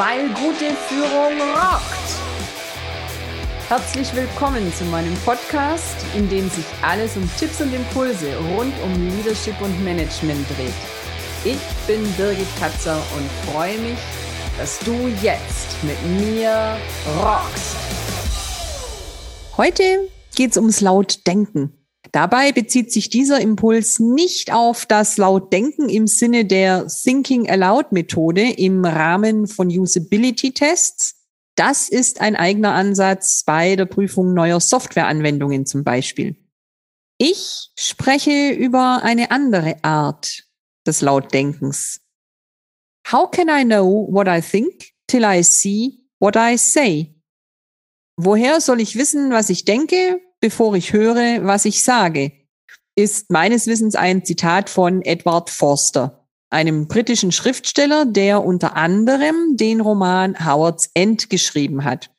weil gute Führung rockt. Herzlich willkommen zu meinem Podcast, in dem sich alles um Tipps und Impulse rund um Leadership und Management dreht. Ich bin Birgit Katzer und freue mich, dass du jetzt mit mir rockst. Heute geht es ums Lautdenken. Dabei bezieht sich dieser Impuls nicht auf das Lautdenken im Sinne der Thinking Aloud Methode im Rahmen von Usability Tests. Das ist ein eigener Ansatz bei der Prüfung neuer Softwareanwendungen zum Beispiel. Ich spreche über eine andere Art des Lautdenkens. How can I know what I think till I see what I say? Woher soll ich wissen, was ich denke, bevor ich höre, was ich sage, ist meines Wissens ein Zitat von Edward Forster, einem britischen Schriftsteller, der unter anderem den Roman Howard's End geschrieben hat.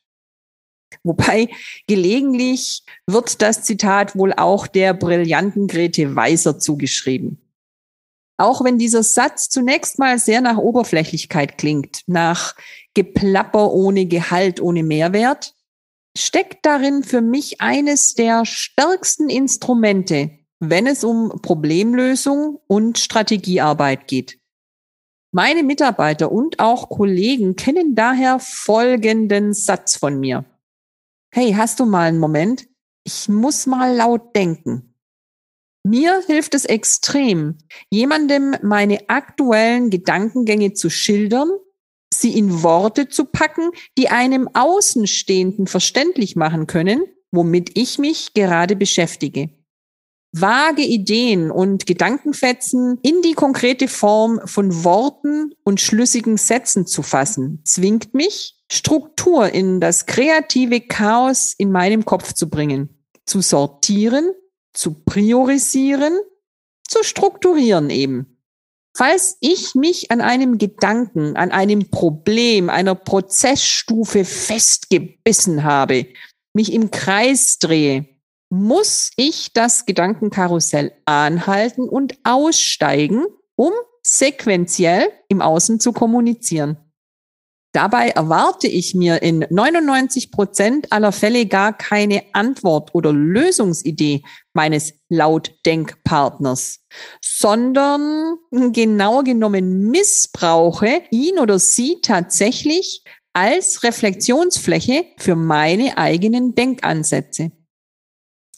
Wobei gelegentlich wird das Zitat wohl auch der brillanten Grete Weiser zugeschrieben. Auch wenn dieser Satz zunächst mal sehr nach Oberflächlichkeit klingt, nach Geplapper ohne Gehalt, ohne Mehrwert, steckt darin für mich eines der stärksten Instrumente, wenn es um Problemlösung und Strategiearbeit geht. Meine Mitarbeiter und auch Kollegen kennen daher folgenden Satz von mir. Hey, hast du mal einen Moment? Ich muss mal laut denken. Mir hilft es extrem, jemandem meine aktuellen Gedankengänge zu schildern sie in Worte zu packen, die einem Außenstehenden verständlich machen können, womit ich mich gerade beschäftige. Vage Ideen und Gedankenfetzen in die konkrete Form von Worten und schlüssigen Sätzen zu fassen, zwingt mich, Struktur in das kreative Chaos in meinem Kopf zu bringen, zu sortieren, zu priorisieren, zu strukturieren eben. Falls ich mich an einem Gedanken, an einem Problem, einer Prozessstufe festgebissen habe, mich im Kreis drehe, muss ich das Gedankenkarussell anhalten und aussteigen, um sequenziell im Außen zu kommunizieren. Dabei erwarte ich mir in 99 Prozent aller Fälle gar keine Antwort oder Lösungsidee meines Lautdenkpartners, sondern genau genommen missbrauche ihn oder sie tatsächlich als Reflexionsfläche für meine eigenen Denkansätze.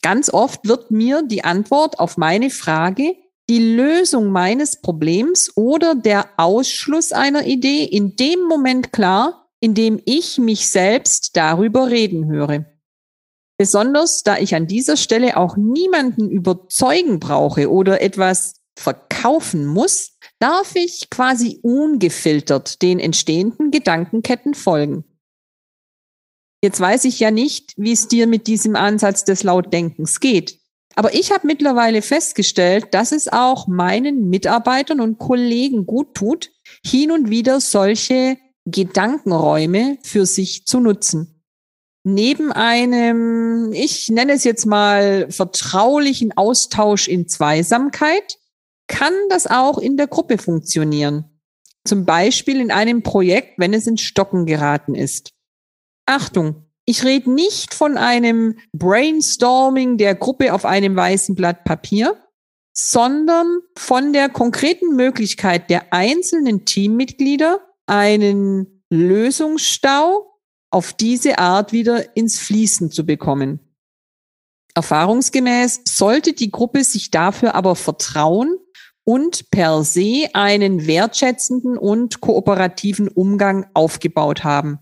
Ganz oft wird mir die Antwort auf meine Frage die Lösung meines Problems oder der Ausschluss einer Idee in dem Moment klar, in dem ich mich selbst darüber reden höre. Besonders da ich an dieser Stelle auch niemanden überzeugen brauche oder etwas verkaufen muss, darf ich quasi ungefiltert den entstehenden Gedankenketten folgen. Jetzt weiß ich ja nicht, wie es dir mit diesem Ansatz des Lautdenkens geht. Aber ich habe mittlerweile festgestellt, dass es auch meinen Mitarbeitern und Kollegen gut tut, hin und wieder solche Gedankenräume für sich zu nutzen. Neben einem, ich nenne es jetzt mal, vertraulichen Austausch in Zweisamkeit, kann das auch in der Gruppe funktionieren. Zum Beispiel in einem Projekt, wenn es ins Stocken geraten ist. Achtung, ich rede nicht von einem Brainstorming der Gruppe auf einem weißen Blatt Papier, sondern von der konkreten Möglichkeit der einzelnen Teammitglieder, einen Lösungsstau auf diese Art wieder ins Fließen zu bekommen. Erfahrungsgemäß sollte die Gruppe sich dafür aber vertrauen und per se einen wertschätzenden und kooperativen Umgang aufgebaut haben.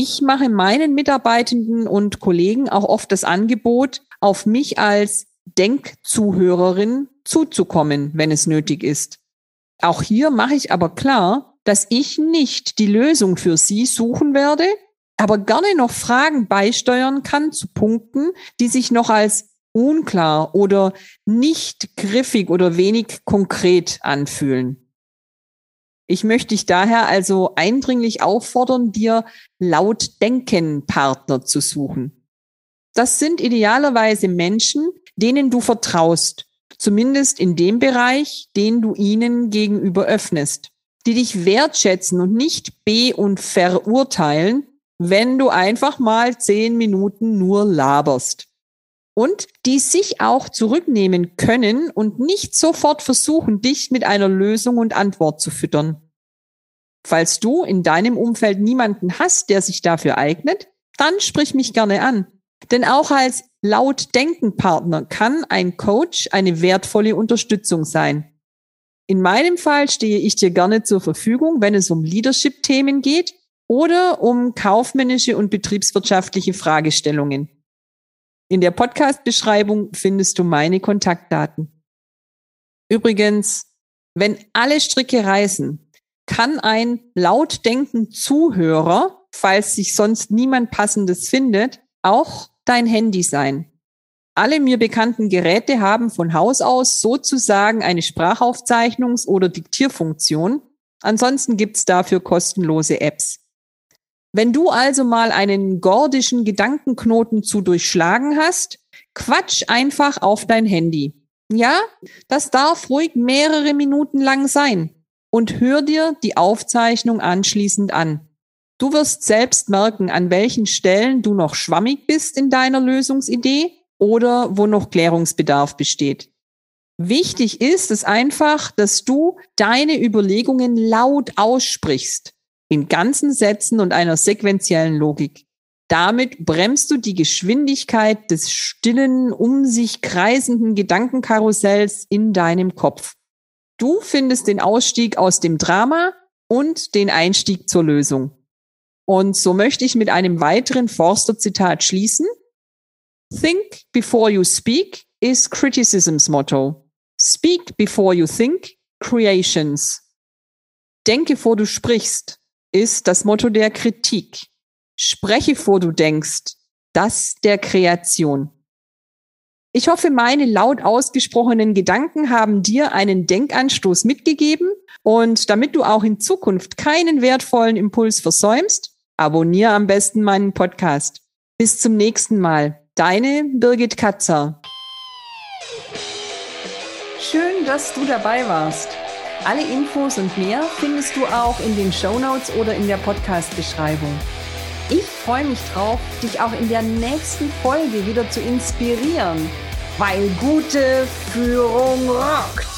Ich mache meinen Mitarbeitenden und Kollegen auch oft das Angebot, auf mich als Denkzuhörerin zuzukommen, wenn es nötig ist. Auch hier mache ich aber klar, dass ich nicht die Lösung für Sie suchen werde, aber gerne noch Fragen beisteuern kann zu Punkten, die sich noch als unklar oder nicht griffig oder wenig konkret anfühlen. Ich möchte dich daher also eindringlich auffordern, dir laut Denken Partner zu suchen. Das sind idealerweise Menschen, denen du vertraust, zumindest in dem Bereich, den du ihnen gegenüber öffnest. die dich wertschätzen und nicht be- und verurteilen, wenn du einfach mal zehn Minuten nur laberst. Und die sich auch zurücknehmen können und nicht sofort versuchen, dich mit einer Lösung und Antwort zu füttern. Falls du in deinem Umfeld niemanden hast, der sich dafür eignet, dann sprich mich gerne an. Denn auch als laut denken Partner kann ein Coach eine wertvolle Unterstützung sein. In meinem Fall stehe ich dir gerne zur Verfügung, wenn es um Leadership-Themen geht oder um kaufmännische und betriebswirtschaftliche Fragestellungen. In der Podcast-Beschreibung findest du meine Kontaktdaten. Übrigens, wenn alle Stricke reißen, kann ein laut denken Zuhörer, falls sich sonst niemand passendes findet, auch dein Handy sein. Alle mir bekannten Geräte haben von Haus aus sozusagen eine Sprachaufzeichnungs- oder Diktierfunktion. Ansonsten gibt's dafür kostenlose Apps. Wenn du also mal einen gordischen Gedankenknoten zu durchschlagen hast, quatsch einfach auf dein Handy. Ja, das darf ruhig mehrere Minuten lang sein. Und hör dir die Aufzeichnung anschließend an. Du wirst selbst merken, an welchen Stellen du noch schwammig bist in deiner Lösungsidee oder wo noch Klärungsbedarf besteht. Wichtig ist es einfach, dass du deine Überlegungen laut aussprichst, in ganzen Sätzen und einer sequentiellen Logik. Damit bremst du die Geschwindigkeit des stillen, um sich kreisenden Gedankenkarussells in deinem Kopf. Du findest den Ausstieg aus dem Drama und den Einstieg zur Lösung. Und so möchte ich mit einem weiteren Forster-Zitat schließen. Think before you speak is criticism's motto. Speak before you think, creations. Denke, vor du sprichst, ist das Motto der Kritik. Spreche, vor du denkst, das der Kreation. Ich hoffe, meine laut ausgesprochenen Gedanken haben dir einen Denkanstoß mitgegeben und damit du auch in Zukunft keinen wertvollen Impuls versäumst, Abonniere am besten meinen Podcast. Bis zum nächsten Mal. Deine Birgit Katzer. Schön, dass du dabei warst. Alle Infos und mehr findest du auch in den Show Notes oder in der Podcast-Beschreibung. Ich freue mich drauf, dich auch in der nächsten Folge wieder zu inspirieren, weil gute Führung rockt.